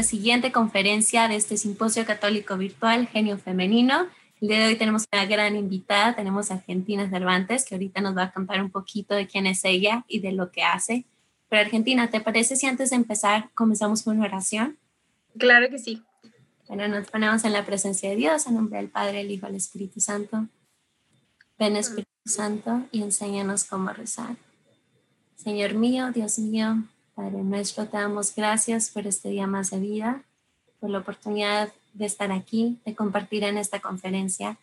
nuestra siguiente conferencia de este Simposio Católico Virtual Genio Femenino. El día de hoy tenemos una gran invitada, tenemos a Argentina Cervantes, que ahorita nos va a contar un poquito de quién es ella y de lo que hace. Pero Argentina, ¿te parece si antes de empezar comenzamos con una oración? Claro que sí. Bueno, nos ponemos en la presencia de Dios, en nombre del Padre, el Hijo, el Espíritu Santo. Ven Espíritu Santo y enséñanos cómo rezar. Señor mío, Dios mío, Padre nuestro, te damos gracias por este día más de vida, por la oportunidad de estar aquí, de compartir en esta conferencia.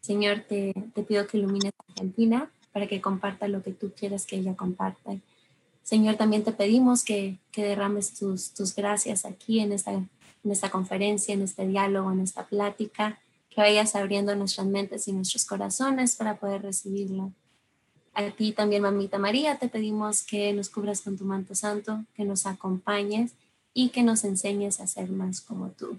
Señor, te, te pido que ilumines a Argentina para que comparta lo que tú quieres que ella comparta. Señor, también te pedimos que, que derrames tus, tus gracias aquí en esta, en esta conferencia, en este diálogo, en esta plática, que vayas abriendo nuestras mentes y nuestros corazones para poder recibirlo. A ti también, mamita María, te pedimos que nos cubras con tu manto santo, que nos acompañes y que nos enseñes a ser más como tú.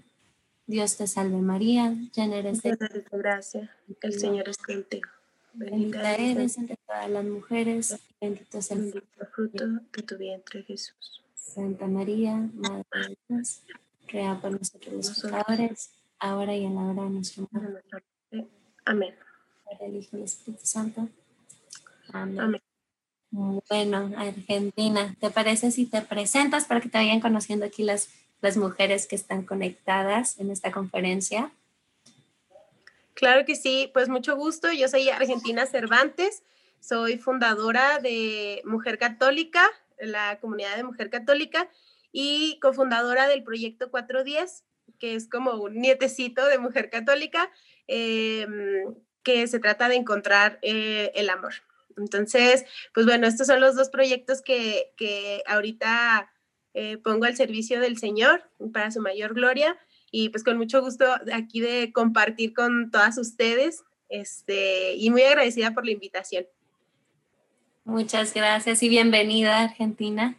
Dios te salve María, llena eres de gracia, el Señor es contigo. Bendita eres entre todas las mujeres, bendito es el fruto de tu vientre Jesús. Santa María, Madre de Dios, crea por nosotros los pecadores, ahora y en la hora de nuestra muerte. Amén. Por el Hijo y el Espíritu Santo. Bueno, Argentina, ¿te parece si te presentas para que te vayan conociendo aquí las, las mujeres que están conectadas en esta conferencia? Claro que sí, pues mucho gusto. Yo soy Argentina Cervantes, soy fundadora de Mujer Católica, la comunidad de Mujer Católica, y cofundadora del proyecto 410, que es como un nietecito de Mujer Católica, em, que se trata de encontrar eh, el amor. Entonces, pues bueno, estos son los dos proyectos que, que ahorita eh, pongo al servicio del Señor para su mayor gloria y pues con mucho gusto aquí de compartir con todas ustedes este, y muy agradecida por la invitación. Muchas gracias y bienvenida Argentina.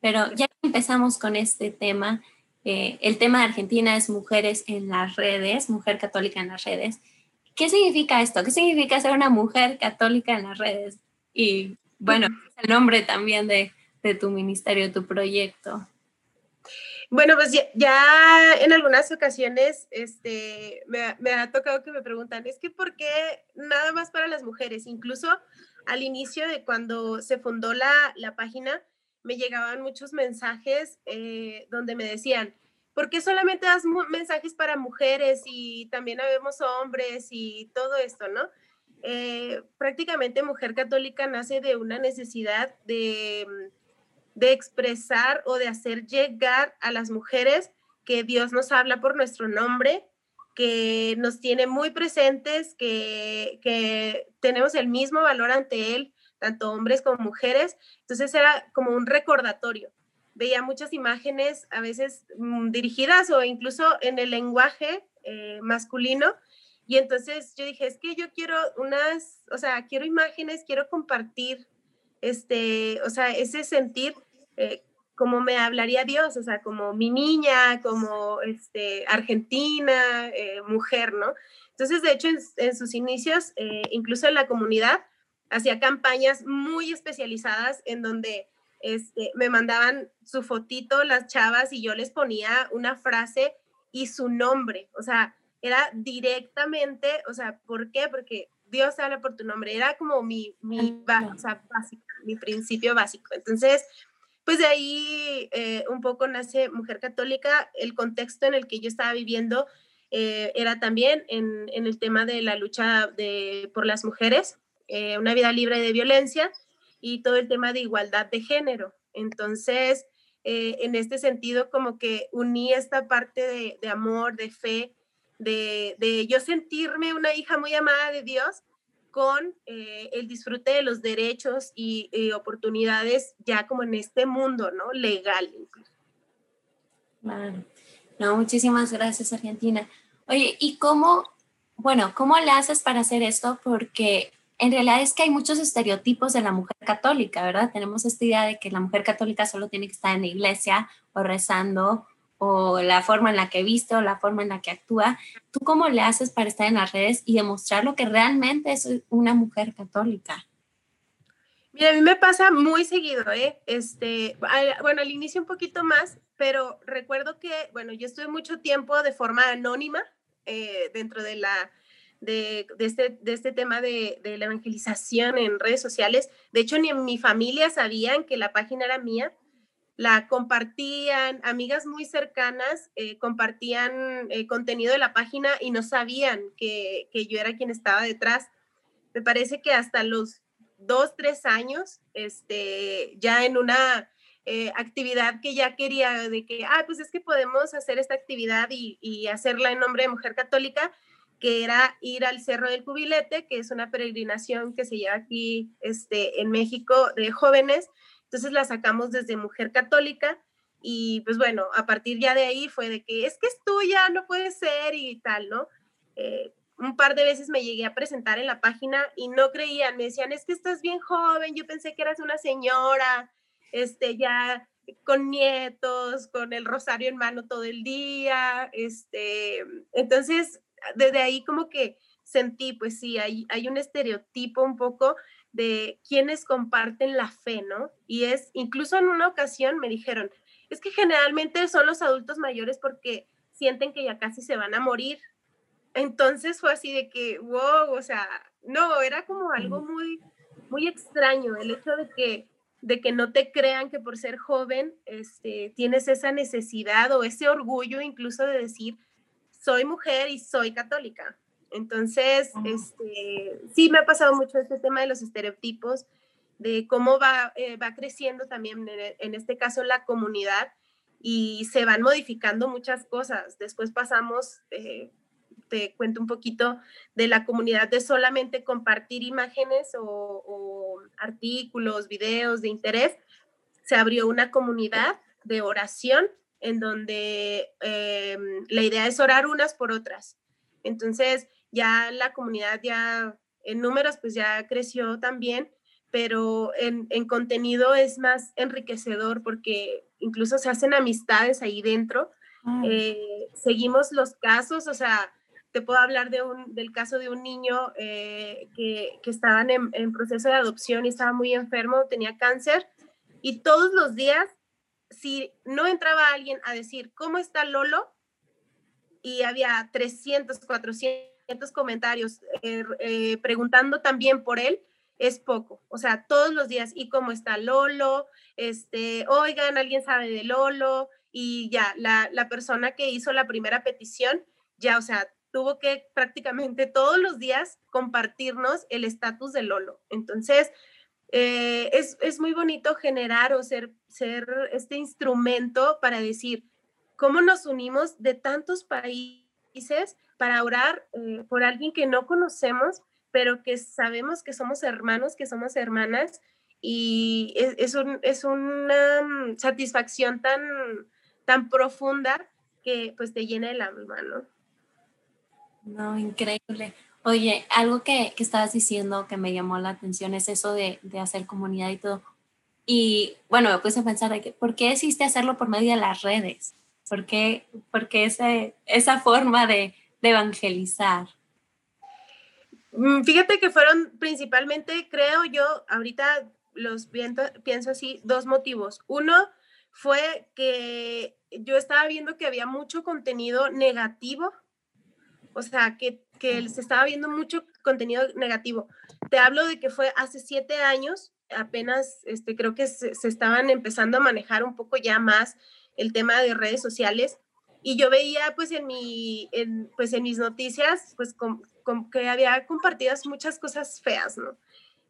Pero ya empezamos con este tema, eh, el tema de Argentina es mujeres en las redes, mujer católica en las redes. ¿Qué significa esto? ¿Qué significa ser una mujer católica en las redes? Y bueno, el nombre también de, de tu ministerio, tu proyecto. Bueno, pues ya, en algunas ocasiones este, me, me, ha tocado que me preguntan, es que ¿por qué nada más para las mujeres? Incluso al inicio de cuando se fundó la, la página, me llegaban muchos mensajes eh, donde me decían, ¿por qué solamente das mensajes para mujeres y también habemos hombres y todo esto, no? Eh, prácticamente Mujer Católica nace de una necesidad de, de expresar o de hacer llegar a las mujeres que Dios nos habla por nuestro nombre, que nos tiene muy presentes, que, que tenemos el mismo valor ante Él, tanto hombres como mujeres. Entonces era como un recordatorio veía muchas imágenes a veces mm, dirigidas o incluso en el lenguaje eh, masculino. Y entonces yo dije, es que yo quiero unas, o sea, quiero imágenes, quiero compartir, este, o sea, ese sentir eh, como me hablaría Dios, o sea, como mi niña, como este, argentina, eh, mujer, ¿no? Entonces, de hecho, en, sus inicios, incluso en la comunidad, hacía campañas muy especializadas en donde este, me mandaban su fotito las chavas y yo les ponía una frase y su nombre, o sea, era directamente, o sea, ¿por qué? Porque Dios habla por tu nombre, era como mi, mi, básico, mi principio básico. Entonces, pues de ahí eh, un poco nace Mujer Católica, el contexto en el que yo estaba viviendo eh, era también en, en, el tema de la lucha de, por las mujeres, eh, una vida libre de violencia, y todo el tema de igualdad de género. Entonces, eh, en este sentido, como que uní esta parte de, amor, de fe, de, yo sentirme una hija muy amada de Dios con eh, el disfrute de los derechos y, oportunidades ya como en este mundo, ¿no? Legal. Claro. No, muchísimas gracias, Argentina. Oye, ¿y cómo, bueno, cómo le haces para hacer esto? Porque en realidad es que hay muchos estereotipos de la mujer católica, ¿verdad? Tenemos esta idea de que la mujer católica solo tiene que estar en la iglesia o rezando o la forma en la que viste o la forma en la que actúa. ¿Tú cómo le haces para estar en las redes y demostrar lo que realmente es una mujer católica? Mira, a mí me pasa muy seguido, ¿eh? Este, bueno, al inicio un poquito más, pero recuerdo que, bueno, yo estuve mucho tiempo de forma anónima eh, dentro de la, de, este, de este tema de, la evangelización en redes sociales. De hecho, ni en mi familia sabían que la página era mía. La compartían, amigas muy cercanas eh, compartían eh, contenido de la página y no sabían que, que yo era quien estaba detrás. Me parece que hasta los dos, tres años, este, ya en una eh, actividad que ya quería, de que, ah, pues es que podemos hacer esta actividad y, hacerla en nombre de Mujer Católica, que era ir al Cerro del Cubilete, que es una peregrinación que se lleva aquí este, en México de jóvenes. Entonces la sacamos desde Mujer Católica y pues bueno, a partir ya de ahí fue de que es que es tuya, no puede ser y tal, ¿no? Eh, un par de veces me llegué a presentar en la página y no creían, me decían, es que estás bien joven, yo pensé que eras una señora, este, ya con nietos, con el rosario en mano todo el día, este, entonces desde ahí como que sentí, pues sí, hay, hay un estereotipo un poco de quienes comparten la fe, ¿no? Y es, incluso en una ocasión me dijeron, es que generalmente son los adultos mayores porque sienten que ya casi se van a morir, entonces fue así de que, wow, o sea, no, era como algo muy, muy extraño el hecho de que, de que no te crean que por ser joven este, tienes esa necesidad o ese orgullo incluso de decir, soy mujer y soy católica. Entonces, este, sí me ha pasado mucho este tema de los estereotipos, de cómo va, eh, va creciendo también, en, este caso, la comunidad y se van modificando muchas cosas. Después pasamos, eh, te cuento un poquito de la comunidad de solamente compartir imágenes o, artículos, videos de interés. Se abrió una comunidad de oración en donde em, la idea es orar unas por otras. Entonces ya la comunidad ya en números pues ya creció también, pero en, contenido es más enriquecedor porque incluso se hacen amistades ahí dentro. Eh, seguimos los casos, o sea, te puedo hablar de un, del caso de un niño eh, que, que estaban en, en, proceso de adopción y estaba muy enfermo, tenía cáncer, y todos los días, si no entraba alguien a decir, ¿cómo está Lolo? Y había 300, 400 comentarios eh, eh, preguntando también por él, es poco. O sea, todos los días, ¿y cómo está Lolo? Este, oigan, alguien sabe de Lolo, y ya, la, la persona que hizo la primera petición, ya, o sea, tuvo que prácticamente todos los días compartirnos el estatus de Lolo. Entonces, eh, es, es, muy bonito generar o ser, ser este instrumento para decir cómo nos unimos de tantos países para orar eh, por alguien que no conocemos, pero que sabemos que somos hermanos, que somos hermanas, y es, es, un, es una mm, satisfacción tan, tan profunda que pues te llena el alma, ¿no? No, increíble. Oye, algo que, que, estabas diciendo que me llamó la atención es eso de, de hacer comunidad y todo. Y bueno, me puse a pensar de que, ¿por qué decidiste hacerlo por medio de las redes? ¿Por qué, por qué ese, esa forma de, de evangelizar? Mm, fíjate que fueron principalmente, creo yo, ahorita los pienso, pienso así, dos motivos. Uno fue que yo estaba viendo que había mucho contenido negativo o sea, que, que se estaba viendo mucho contenido negativo. Te hablo de que fue hace siete años, apenas este, creo que se, estaban empezando a manejar un poco ya más el tema de redes sociales y yo veía pues en, mi, en, pues en mis noticias pues con, que había compartidas muchas cosas feas, ¿no?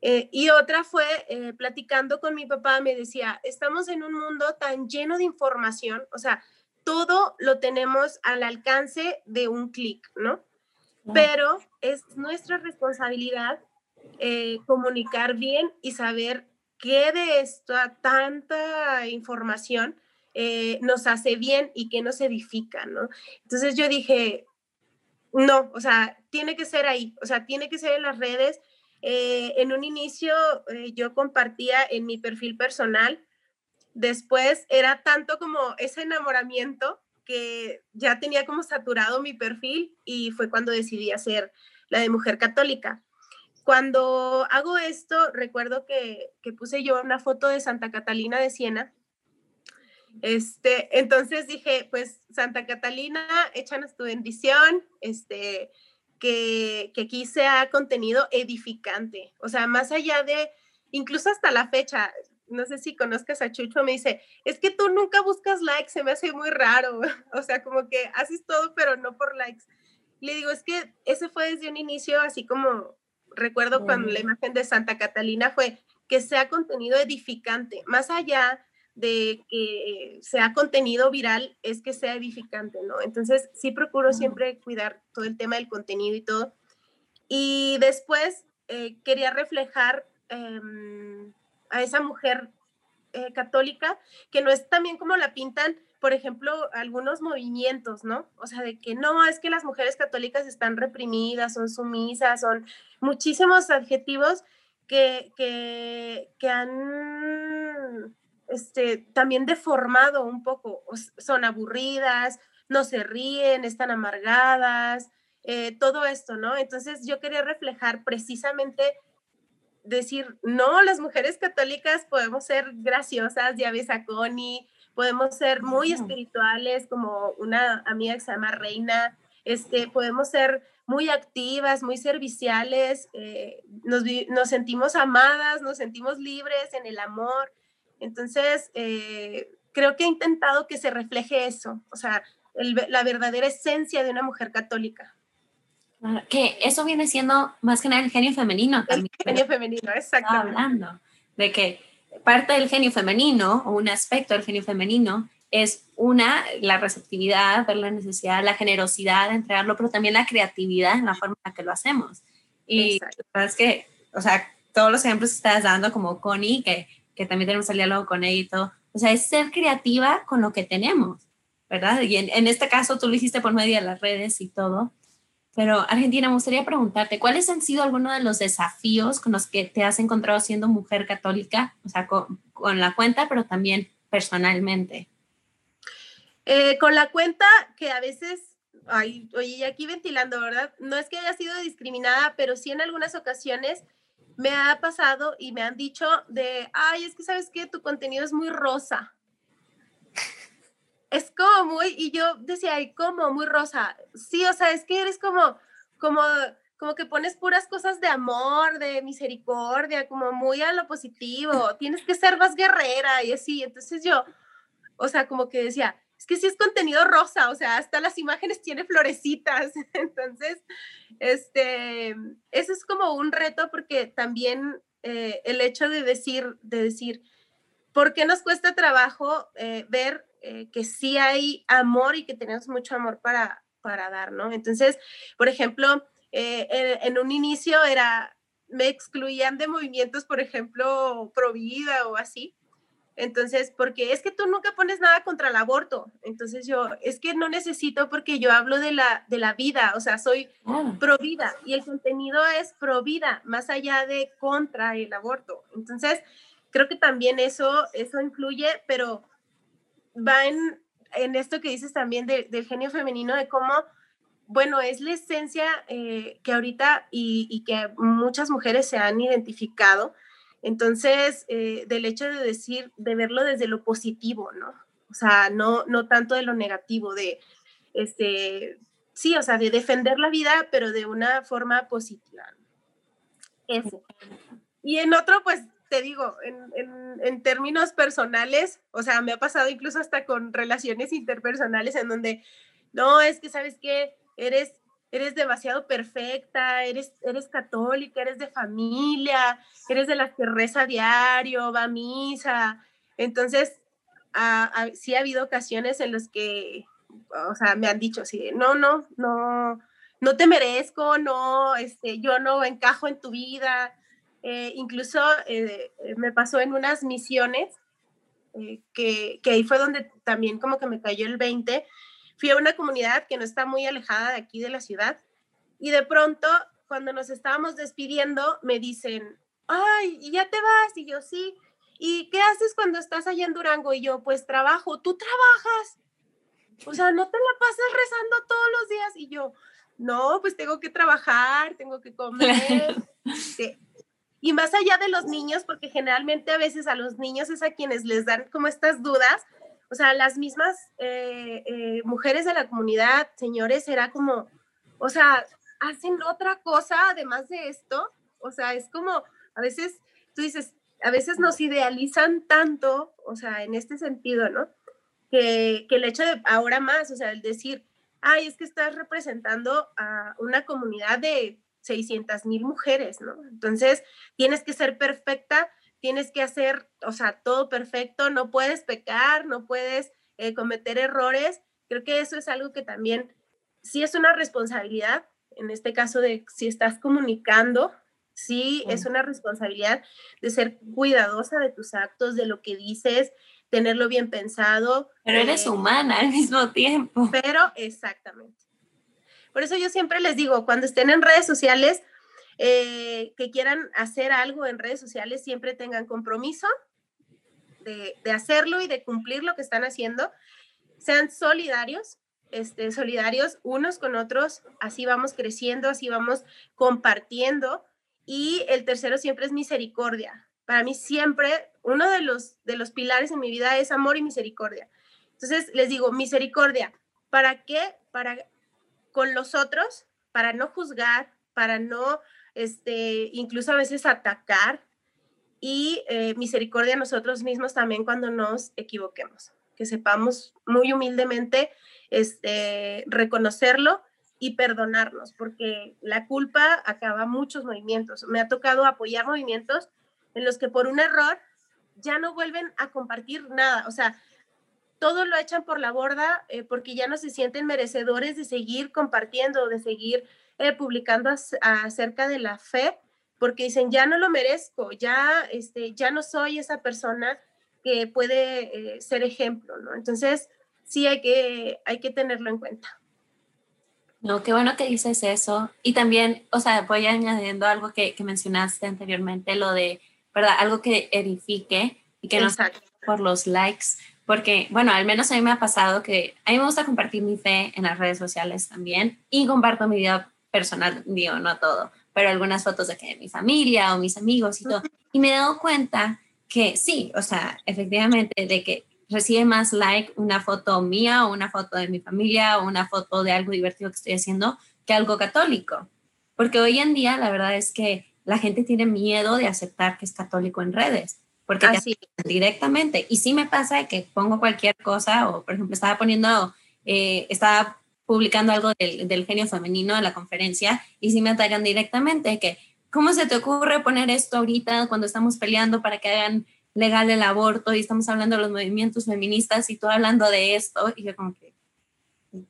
Eh, y otra fue eh, platicando con mi papá, me decía, estamos en un mundo tan lleno de información, o sea, todo lo tenemos al alcance de un clic, ¿no? Pero es nuestra responsabilidad eh, comunicar bien y saber qué de esta tanta información eh, nos hace bien y qué nos edifica, ¿no? Entonces yo dije, no, o sea, tiene que ser ahí, o sea, tiene que ser en las redes. Eh, en un inicio yo compartía en mi perfil personal Después era tanto como ese enamoramiento que ya tenía como saturado mi perfil y fue cuando decidí hacer la de mujer católica. cuando hago esto, recuerdo que, que, puse yo una foto de Santa Catalina de Siena. Este, entonces dije, pues Santa Catalina, échanos tu bendición, este, que, que aquí sea contenido edificante. O sea, más allá de, incluso hasta la fecha, no sé si conozcas a Chucho, me dice, es que tú nunca buscas likes, se me hace muy raro. O sea, como que haces todo, pero no por likes. Le digo, es que ese fue desde un inicio, así como recuerdo cuando la imagen de Santa Catalina fue que sea contenido edificante, más allá de que sea contenido viral, es que sea edificante, ¿no? Entonces, sí procuro siempre cuidar todo el tema del contenido y todo. Y después eh, quería reflejar em, a esa mujer eh, católica, que no es también como la pintan, por ejemplo, algunos movimientos, ¿no? O sea, de que no, es que las mujeres católicas están reprimidas, son sumisas, son muchísimos adjetivos que, que, que han este, también deformado un poco, son aburridas, no se ríen, están amargadas, eh, todo esto, ¿no? Entonces yo quería reflejar precisamente decir, no, las mujeres católicas podemos ser graciosas, ya ves a Connie, podemos ser muy espirituales, como una amiga que se llama Reina, este, podemos ser muy activas, muy serviciales, eh, nos, nos, sentimos amadas, nos sentimos libres en el amor. Entonces, eh, creo que he intentado que se refleje eso, o sea, la verdadera esencia de una mujer católica. Que eso viene siendo más que nada el genio femenino también. El genio femenino, exactamente. Hablando de que parte del genio femenino o un aspecto del genio femenino es una, la receptividad, ver la necesidad, la generosidad de entregarlo, pero también la creatividad en la forma en la que lo hacemos. Y la es que, o sea, todos los ejemplos que estás dando, como Connie, que, que también tenemos el diálogo con ella y todo, o sea, es ser creativa con lo que tenemos, ¿verdad? Y en, en este caso tú lo hiciste por medio de las redes y todo, pero Argentina, me gustaría preguntarte, ¿cuáles han sido algunos de los desafíos con los que te has encontrado siendo mujer católica, o sea, con, la cuenta, pero también personalmente? Eh, con la cuenta que a veces, oye, aquí ventilando, ¿verdad? No es que haya sido discriminada, pero sí en algunas ocasiones me ha pasado y me han dicho de, ay, es que sabes que tu contenido es muy rosa es como muy, y yo decía, ay, como muy rosa. Sí, o sea, es que eres como, como, como que pones puras cosas de amor, de misericordia, como muy a lo positivo. Tienes que ser más guerrera y así. Entonces yo, o sea, como que decía, es que sí es contenido rosa, o sea, hasta las imágenes tiene florecitas. Entonces, este, eso es como un reto porque también eh, el hecho de decir, de decir, ¿por qué nos cuesta trabajo eh, ver eh, que sí hay amor y que tenemos mucho amor para, para dar, ¿no? Entonces, por ejemplo, eh, en, un inicio era, me excluían de movimientos, por ejemplo, pro vida o así. Entonces, porque es que tú nunca pones nada contra el aborto. Entonces yo, es que no necesito porque yo hablo de la, de la vida, o sea, soy pro vida y el contenido es pro vida, más allá de contra el aborto. Entonces, creo que también eso, eso influye, pero va en, esto que dices también del genio femenino, de cómo, bueno, es la esencia eh, que ahorita y, que muchas mujeres se han identificado. Entonces, eh, del hecho de decir, de verlo desde lo positivo, ¿no? O sea, no, no tanto de lo negativo, de, este, sí, o sea, de defender la vida, pero de una forma positiva. Eso. Y en otro, pues te digo, en, términos personales, o sea, me ha pasado incluso hasta con relaciones interpersonales en donde, no, es que sabes que eres, eres demasiado perfecta, eres, eres católica, eres de familia, eres de las que reza diario, va a misa. Entonces, sí ha habido ocasiones en las que, o sea, me han dicho así, no, no, no, no te merezco, no, este, yo no encajo en tu vida eh, incluso eh, me pasó en unas misiones, eh, que, que, ahí fue donde también como que me cayó el 20. Fui a una comunidad que no está muy alejada de aquí de la ciudad y de pronto cuando nos estábamos despidiendo me dicen, ay, ¿y ya te vas? Y yo sí. ¿Y qué haces cuando estás allá en Durango? Y yo, pues trabajo. ¿Tú trabajas? O sea, ¿no te la pasas rezando todos los días? Y yo, no, pues tengo que trabajar, tengo que comer. Sí. Y más allá de los niños, porque generalmente a veces a los niños es a quienes les dan como estas dudas, o sea, las mismas eh, eh, mujeres de la comunidad, señores, era como, o sea, hacen otra cosa además de esto, o sea, es como, a veces, tú dices, a veces nos idealizan tanto, o sea, en este sentido, ¿no? Que, que el hecho de ahora más, o sea, el decir, ay, es que estás representando a una comunidad de 600 mil mujeres, ¿no? Entonces, tienes que ser perfecta, tienes que hacer, o sea, todo perfecto, no puedes pecar, no puedes eh, cometer errores. Creo que eso es algo que también sí es una responsabilidad, en este caso de si estás comunicando, sí es una responsabilidad de ser cuidadosa de tus actos, de lo que dices, tenerlo bien pensado. Pero eres eh, humana al mismo tiempo. Pero exactamente. Por eso yo siempre les digo, cuando estén en redes sociales, eh, que quieran hacer algo en redes sociales, siempre tengan compromiso de, hacerlo y de cumplir lo que están haciendo. Sean solidarios, este, solidarios unos con otros, así vamos creciendo, así vamos compartiendo. Y el tercero siempre es misericordia. Para mí siempre uno de los, de los pilares en mi vida es amor y misericordia. Entonces les digo, misericordia, ¿para qué? Para con los otros para no juzgar, para no, este, incluso a veces atacar y eh, misericordia a nosotros mismos también cuando nos equivoquemos, que sepamos muy humildemente este, reconocerlo y perdonarnos, porque la culpa acaba muchos movimientos. Me ha tocado apoyar movimientos en los que por un error ya no vuelven a compartir nada. O sea, todo lo echan por la borda eh, porque ya no se sienten merecedores de seguir compartiendo, de seguir eh, publicando acerca de la fe, porque dicen, ya no lo merezco, ya, este, ya no soy esa persona que puede eh, ser ejemplo, ¿no? Entonces, sí hay que, hay que tenerlo en cuenta. No, qué bueno que dices eso. Y también, o sea, voy añadiendo algo que, que mencionaste anteriormente, lo de, ¿verdad? Algo que edifique y que no sea por los likes, porque, bueno, al menos a mí me ha pasado que a mí me gusta compartir mi fe en las redes sociales también y comparto mi vida personal, digo, no todo, pero algunas fotos de, que de mi familia o mis amigos y todo. Y me he dado cuenta que sí, o sea, efectivamente, de que recibe más like una foto mía o una foto de mi familia o una foto de algo divertido que estoy haciendo que algo católico. Porque hoy en día la verdad es que la gente tiene miedo de aceptar que es católico en redes porque Así. directamente. Y sí me pasa que pongo cualquier cosa, o por ejemplo, estaba poniendo, eh, estaba publicando algo del, del, genio femenino en la conferencia, y sí me atacan directamente, que, ¿cómo se te ocurre poner esto ahorita cuando estamos peleando para que hagan legal el aborto y estamos hablando de los movimientos feministas y tú hablando de esto? Y yo como que,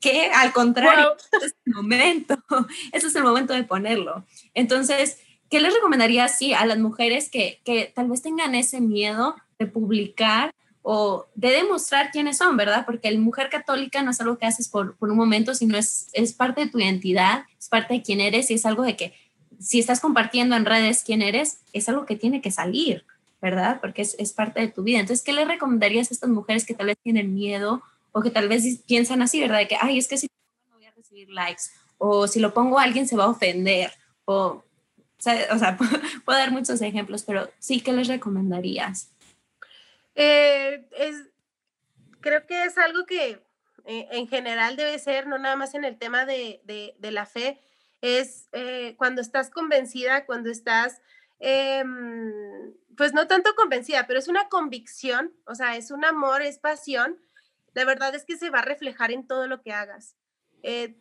¿qué? Al contrario, es el momento, ese es el momento de ponerlo. Entonces, ¿qué les recomendaría sí, a las mujeres que, que tal vez tengan ese miedo de publicar o de demostrar quiénes son, ¿verdad? Porque el mujer católica no es algo que haces por, por, un momento, sino es, es parte de tu identidad, es parte de quién eres y es algo de que si estás compartiendo en redes quién eres, es algo que tiene que salir, ¿verdad? Porque es, es parte de tu vida. Entonces, ¿qué le recomendarías a estas mujeres que tal vez tienen miedo o que tal vez piensan así, ¿verdad? De que, ay, es que si no voy a recibir likes o si lo pongo alguien se va a ofender o o sea, puedo dar muchos ejemplos, pero sí, ¿qué les recomendarías? Eh, es, creo que es algo que eh, en general debe ser, no nada más en el tema de, de, la fe, es eh, cuando estás convencida, cuando estás, em, pues no tanto convencida, pero es una convicción, o sea, es un amor, es pasión, la verdad es que se va a reflejar en todo lo que hagas.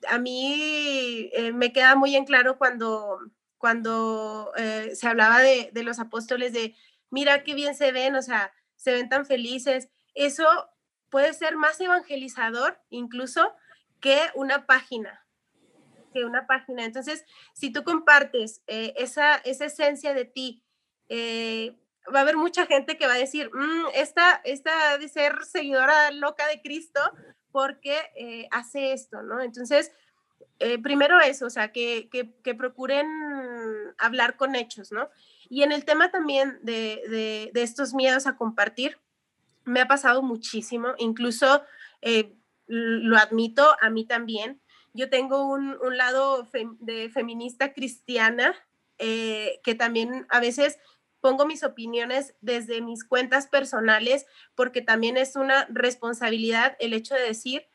a mí me queda muy en claro cuando cuando eh, se hablaba de, los apóstoles, de mira qué bien se ven, o sea, se ven tan felices. Eso puede ser más evangelizador incluso que una página, que una página. Entonces, si tú compartes eh, esa, esa esencia de ti, eh, va a haber mucha gente que va a decir, mm, esta, esta de ser seguidora loca de Cristo porque hace esto, ¿no? Entonces, eh, primero eso, o sea, que, que, procuren hablar con hechos, ¿no? Y en el tema también de, de, estos miedos a compartir, me ha pasado muchísimo, incluso eh, lo admito a mí también. Yo tengo un, un lado de feminista cristiana eh, que también a veces pongo mis opiniones desde mis cuentas personales porque también es una responsabilidad el hecho de decir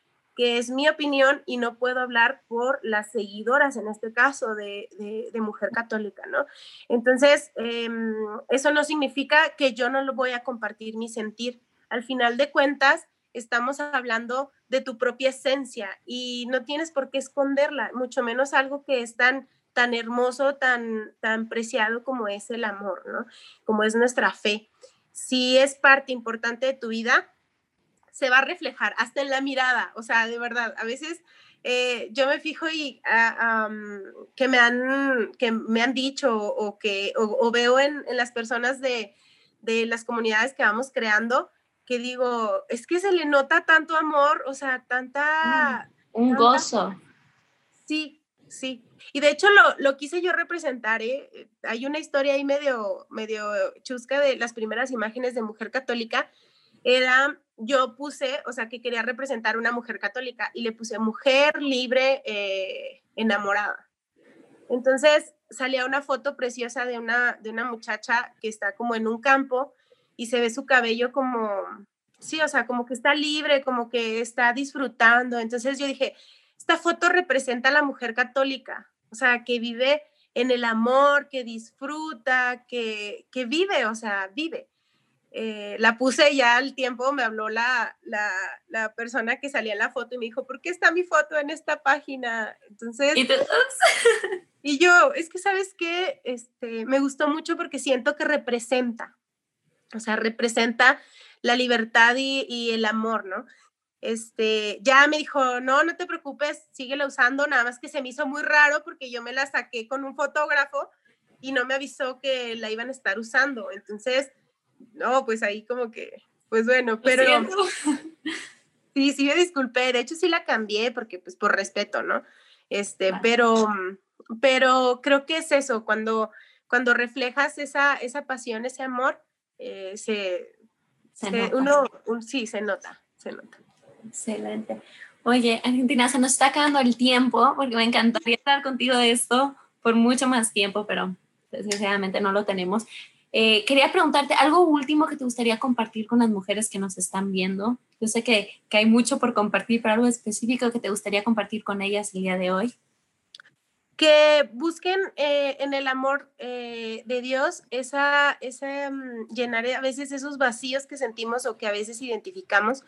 es mi opinión y no puedo hablar por las seguidoras, en este caso, de, mujer católica, ¿no? Entonces, em, eso no significa que yo no lo voy a compartir mi sentir. Al final de cuentas, estamos hablando de tu propia esencia y no tienes por qué esconderla, mucho menos algo que es tan tan hermoso, tan, tan preciado como es el amor, ¿no? Como es nuestra fe. Si es parte importante de tu vida, se va a reflejar hasta en la mirada, o sea, de verdad, a veces eh, yo me fijo y ah, que, me han, que me han dicho o que o, veo en, en, las personas de, de las comunidades que vamos creando, que digo, es que se le nota tanto amor, o sea, tanta... Mm, un gozo. Sí, sí. Y de hecho lo, lo quise yo representar, ¿eh? Hay una historia ahí medio, medio chusca de las primeras imágenes de mujer católica. Era, yo puse, o sea, que quería representar una mujer católica y le puse mujer libre, eh, enamorada. Entonces salía una foto preciosa de una, de una muchacha que está como en un campo y se ve su cabello como, sí, o sea, como que está libre, como que está disfrutando. Entonces yo dije, esta foto representa a la mujer católica, o sea, que vive en el amor, que disfruta, que, que vive, o sea, vive. Eh, la puse ya al tiempo, me habló la, la, la, persona que salía en la foto y me dijo, ¿por qué está mi foto en esta página? Entonces, y, yo, es que sabes qué, este, me gustó mucho porque siento que representa, o sea, representa la libertad y, y el amor, ¿no? este, ya me dijo, no, no te preocupes, síguela usando, nada más que se me hizo muy raro porque yo me la saqué con un fotógrafo y no me avisó que la iban a estar usando. Entonces, no, pues ahí como que, pues bueno, pero... Sí, sí me disculpé, de hecho sí la cambié porque pues por respeto, ¿no? Este, pero, pero creo que es eso, cuando, cuando reflejas esa, esa pasión, ese amor, eh, se, uno, sí, se nota, se nota. Excelente. Oye, Argentina, se nos está acabando el tiempo porque me encantaría estar contigo de esto por mucho más tiempo, pero desgraciadamente no lo tenemos. Eh, quería preguntarte algo último que te gustaría compartir con las mujeres que nos están viendo. Yo sé que, que hay mucho por compartir, pero algo específico que te gustaría compartir con ellas el día de hoy. Que busquen eh, en el amor eh, de Dios esa, esa mm, llenar a veces esos vacíos que sentimos o que a veces identificamos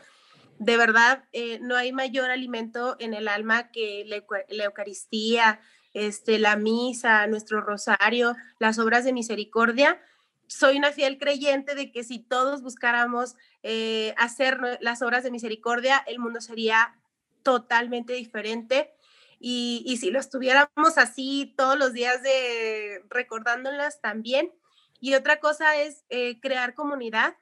de verdad, eh, no hay mayor alimento en el alma que la, Eucaristía, este, la misa, nuestro rosario, las obras de misericordia. Soy una fiel creyente de que si todos buscáramos eh, hacer las obras de misericordia, el mundo sería totalmente diferente. Y, si lo estuviéramos así todos los días de recordándolas también. Y otra cosa es eh, crear comunidad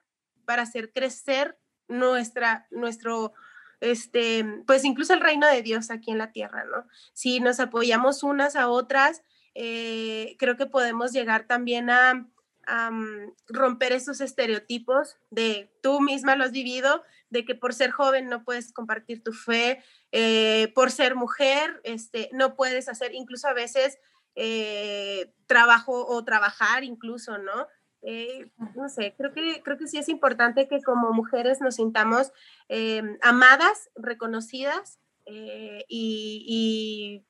para hacer crecer nuestra, nuestro, este, pues incluso el reino de Dios aquí en la tierra, ¿no? Si nos apoyamos unas a otras, eh, creo que podemos llegar también a, mm, romper esos estereotipos de tú misma lo has vivido, de que por ser joven no puedes compartir tu fe, eh, por ser mujer, este, no puedes hacer incluso a veces eh, trabajo o trabajar incluso, ¿no? Eh, no sé, creo que, creo que sí es importante que como mujeres nos sintamos eh, amadas, reconocidas eh, y,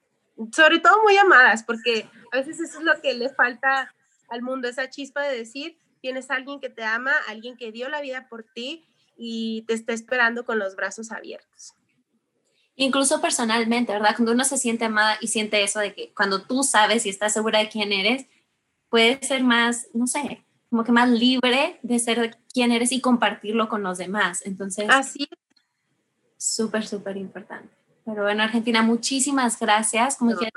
sobre todo muy amadas, porque a veces eso es lo que le falta al mundo, esa chispa de decir, tienes a alguien que te ama, alguien que dio la vida por ti y te está esperando con los brazos abiertos. Incluso personalmente, ¿verdad? Cuando uno se siente amada y siente eso de que cuando tú sabes y estás segura de quién eres, puede ser más, no sé, como que más libre de ser quien eres y compartirlo con los demás. Entonces, así súper, súper importante. Pero bueno, Argentina, muchísimas gracias. Como quieren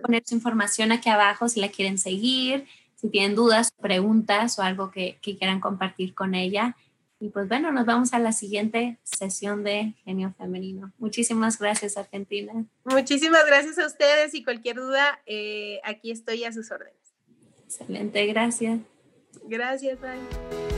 poner su información aquí abajo si la quieren seguir, si tienen dudas, preguntas o algo que, que quieran compartir con ella. Y pues bueno, nos vamos a la siguiente sesión de Genio Femenino. Muchísimas gracias, Argentina. Muchísimas gracias a ustedes y cualquier duda, eh, aquí estoy a sus órdenes. Excelente, gracias. Gracias, bye.